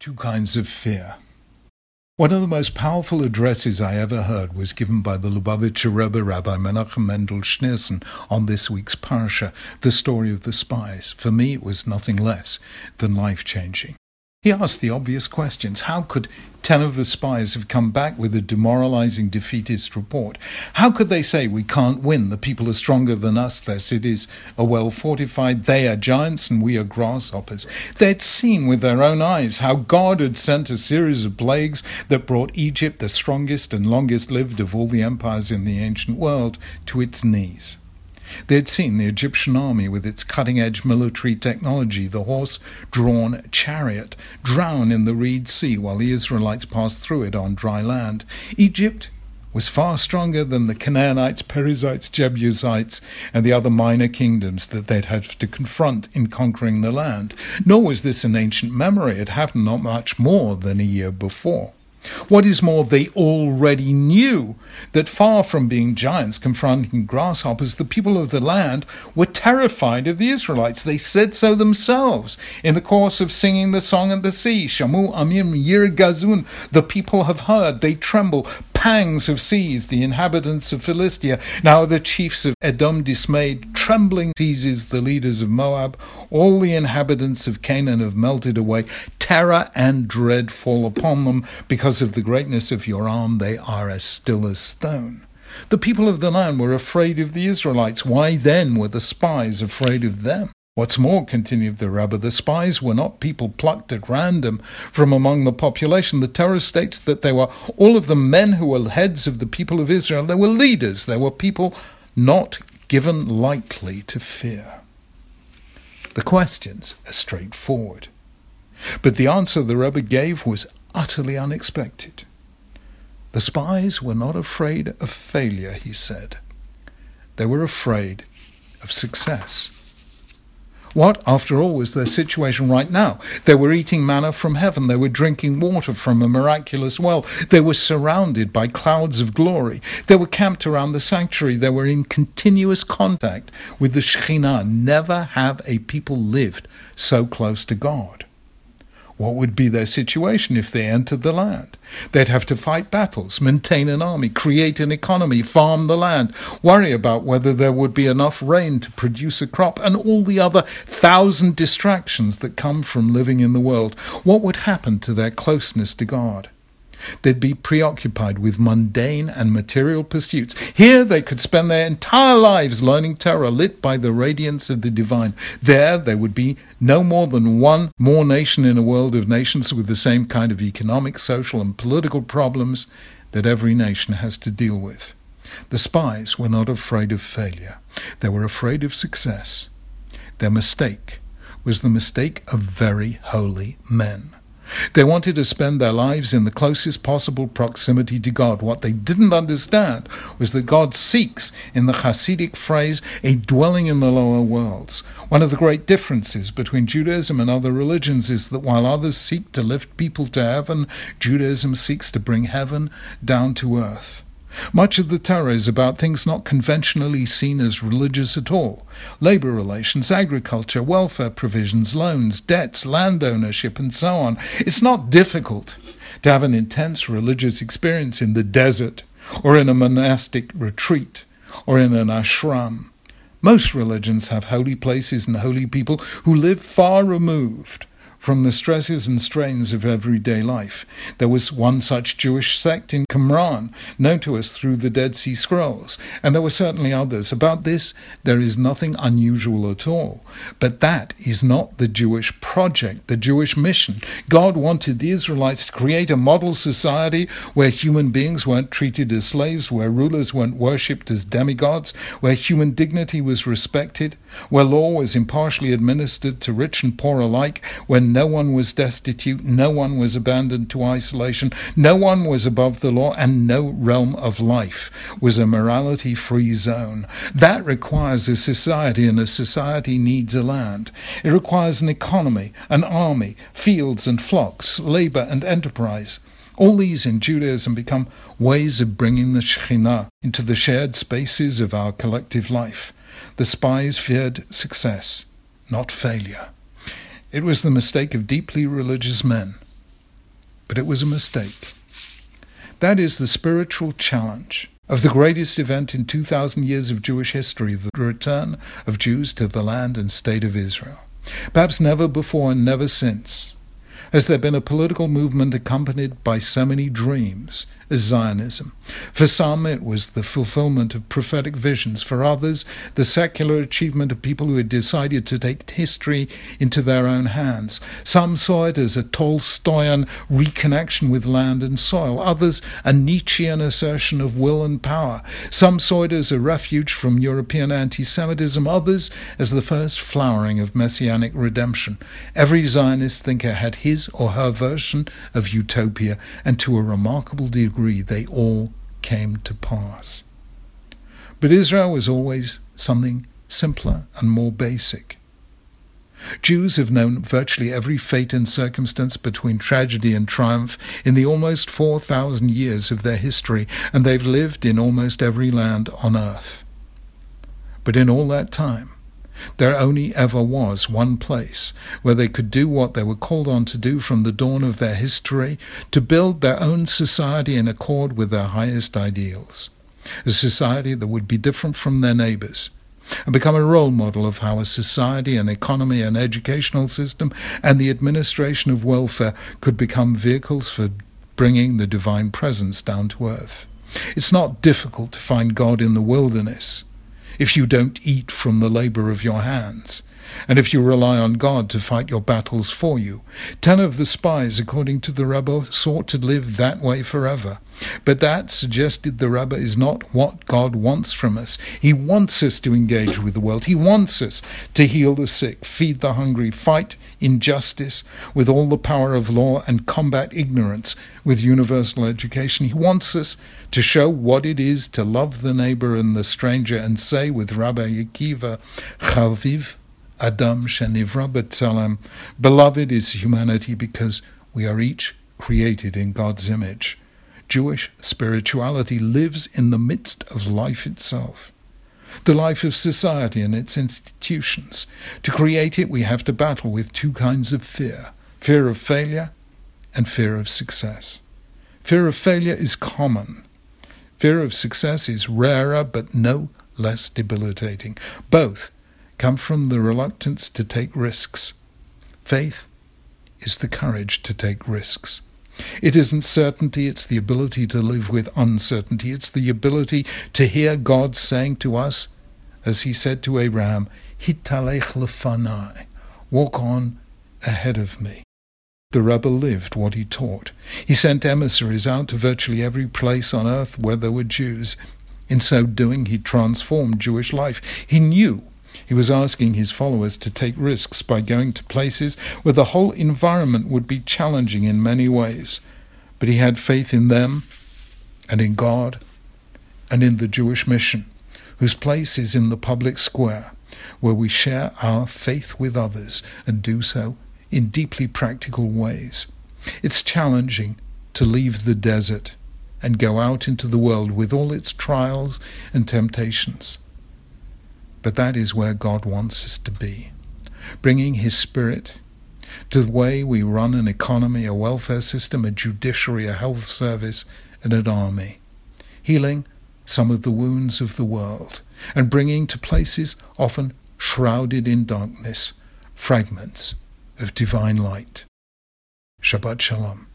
Two kinds of fear. One of the most powerful addresses I ever heard was given by the Lubavitcher Rebbe Rabbi Menachem Mendel Schneerson on this week's parsha, the story of the spies. For me, it was nothing less than life changing. He asked the obvious questions. How could ten of the spies have come back with a demoralizing defeatist report? How could they say we can't win? The people are stronger than us, their cities are well fortified, they are giants and we are grasshoppers. They'd seen with their own eyes how God had sent a series of plagues that brought Egypt, the strongest and longest lived of all the empires in the ancient world, to its knees. They had seen the Egyptian army with its cutting edge military technology, the horse drawn chariot, drown in the Reed Sea while the Israelites passed through it on dry land. Egypt was far stronger than the Canaanites, Perizzites, Jebusites, and the other minor kingdoms that they'd had to confront in conquering the land. Nor was this an ancient memory, it happened not much more than a year before. What is more, they already knew that far from being giants confronting grasshoppers, the people of the land were terrified of the Israelites. They said so themselves in the course of singing the song of the sea. Shamu Amim Yir Gazun. The people have heard, they tremble. Pangs have seized the inhabitants of Philistia. Now the chiefs of Edom dismayed, trembling seizes the leaders of Moab. All the inhabitants of Canaan have melted away. Terror and dread fall upon them because of the greatness of your arm, they are as still as stone. The people of the land were afraid of the Israelites. Why then were the spies afraid of them? What's more, continued the rabbi, the spies were not people plucked at random from among the population. The Torah states that they were all of the men who were heads of the people of Israel. They were leaders. They were people not given lightly to fear. The questions are straightforward. But the answer the Rebbe gave was utterly unexpected. The spies were not afraid of failure, he said. They were afraid of success. What, after all, was their situation right now? They were eating manna from heaven. They were drinking water from a miraculous well. They were surrounded by clouds of glory. They were camped around the sanctuary. They were in continuous contact with the Shekhinah. Never have a people lived so close to God. What would be their situation if they entered the land? They'd have to fight battles, maintain an army, create an economy, farm the land, worry about whether there would be enough rain to produce a crop, and all the other thousand distractions that come from living in the world. What would happen to their closeness to God? They'd be preoccupied with mundane and material pursuits. Here they could spend their entire lives learning Torah, lit by the radiance of the divine. There they would be no more than one more nation in a world of nations with the same kind of economic, social, and political problems that every nation has to deal with. The spies were not afraid of failure, they were afraid of success. Their mistake was the mistake of very holy men. They wanted to spend their lives in the closest possible proximity to God. What they didn't understand was that God seeks, in the Hasidic phrase, a dwelling in the lower worlds. One of the great differences between Judaism and other religions is that while others seek to lift people to heaven, Judaism seeks to bring heaven down to earth. Much of the Torah is about things not conventionally seen as religious at all labor relations, agriculture, welfare provisions, loans, debts, land ownership, and so on. It's not difficult to have an intense religious experience in the desert, or in a monastic retreat, or in an ashram. Most religions have holy places and holy people who live far removed from the stresses and strains of everyday life. There was one such Jewish sect in Qumran, known to us through the Dead Sea Scrolls, and there were certainly others. About this, there is nothing unusual at all. But that is not the Jewish project, the Jewish mission. God wanted the Israelites to create a model society where human beings weren't treated as slaves, where rulers weren't worshipped as demigods, where human dignity was respected, where law was impartially administered to rich and poor alike, where no one was destitute, no one was abandoned to isolation, no one was above the law, and no realm of life was a morality free zone. That requires a society, and a society needs a land. It requires an economy, an army, fields and flocks, labor and enterprise. All these in Judaism become ways of bringing the Shekhinah into the shared spaces of our collective life. The spies feared success, not failure. It was the mistake of deeply religious men but it was a mistake. That is the spiritual challenge of the greatest event in 2,000 years of Jewish history, the return of Jews to the land and state of Israel. Perhaps never before and never since has there been a political movement accompanied by so many dreams Zionism. For some, it was the fulfillment of prophetic visions. For others, the secular achievement of people who had decided to take history into their own hands. Some saw it as a Tolstoyan reconnection with land and soil. Others, a Nietzschean assertion of will and power. Some saw it as a refuge from European anti Semitism. Others, as the first flowering of messianic redemption. Every Zionist thinker had his or her version of utopia, and to a remarkable degree, degree they all came to pass. But Israel was always something simpler and more basic. Jews have known virtually every fate and circumstance between tragedy and triumph in the almost 4,000 years of their history, and they've lived in almost every land on earth. But in all that time, there only ever was one place where they could do what they were called on to do from the dawn of their history to build their own society in accord with their highest ideals. A society that would be different from their neighbors and become a role model of how a society, an economy, an educational system, and the administration of welfare could become vehicles for bringing the divine presence down to earth. It's not difficult to find God in the wilderness if you don't eat from the labor of your hands, and if you rely on God to fight your battles for you. Ten of the spies, according to the Rebbe, sought to live that way forever. But that, suggested the Rebbe, is not what God wants from us. He wants us to engage with the world. He wants us to heal the sick, feed the hungry, fight injustice with all the power of law, and combat ignorance with universal education. He wants us to show what it is to love the neighbor and the stranger and say with Rabbi Akiva, Chaviv Adam Shenivra B'Tselem, beloved is humanity because we are each created in God's image. Jewish spirituality lives in the midst of life itself, the life of society and its institutions. To create it, we have to battle with two kinds of fear fear of failure and fear of success. Fear of failure is common. Fear of success is rarer but no less debilitating. Both come from the reluctance to take risks. Faith is the courage to take risks. It isn't certainty, it's the ability to live with uncertainty. It's the ability to hear God saying to us, as he said to Abraham, Hitalech lefanai, walk on ahead of me. The Rebbe lived what he taught. He sent emissaries out to virtually every place on earth where there were Jews. In so doing, he transformed Jewish life. He knew he was asking his followers to take risks by going to places where the whole environment would be challenging in many ways. But he had faith in them and in God and in the Jewish mission, whose place is in the public square, where we share our faith with others and do so in deeply practical ways. It's challenging to leave the desert and go out into the world with all its trials and temptations. But that is where God wants us to be, bringing His Spirit to the way we run an economy, a welfare system, a judiciary, a health service, and an army, healing some of the wounds of the world, and bringing to places often shrouded in darkness fragments of divine light. Shabbat Shalom.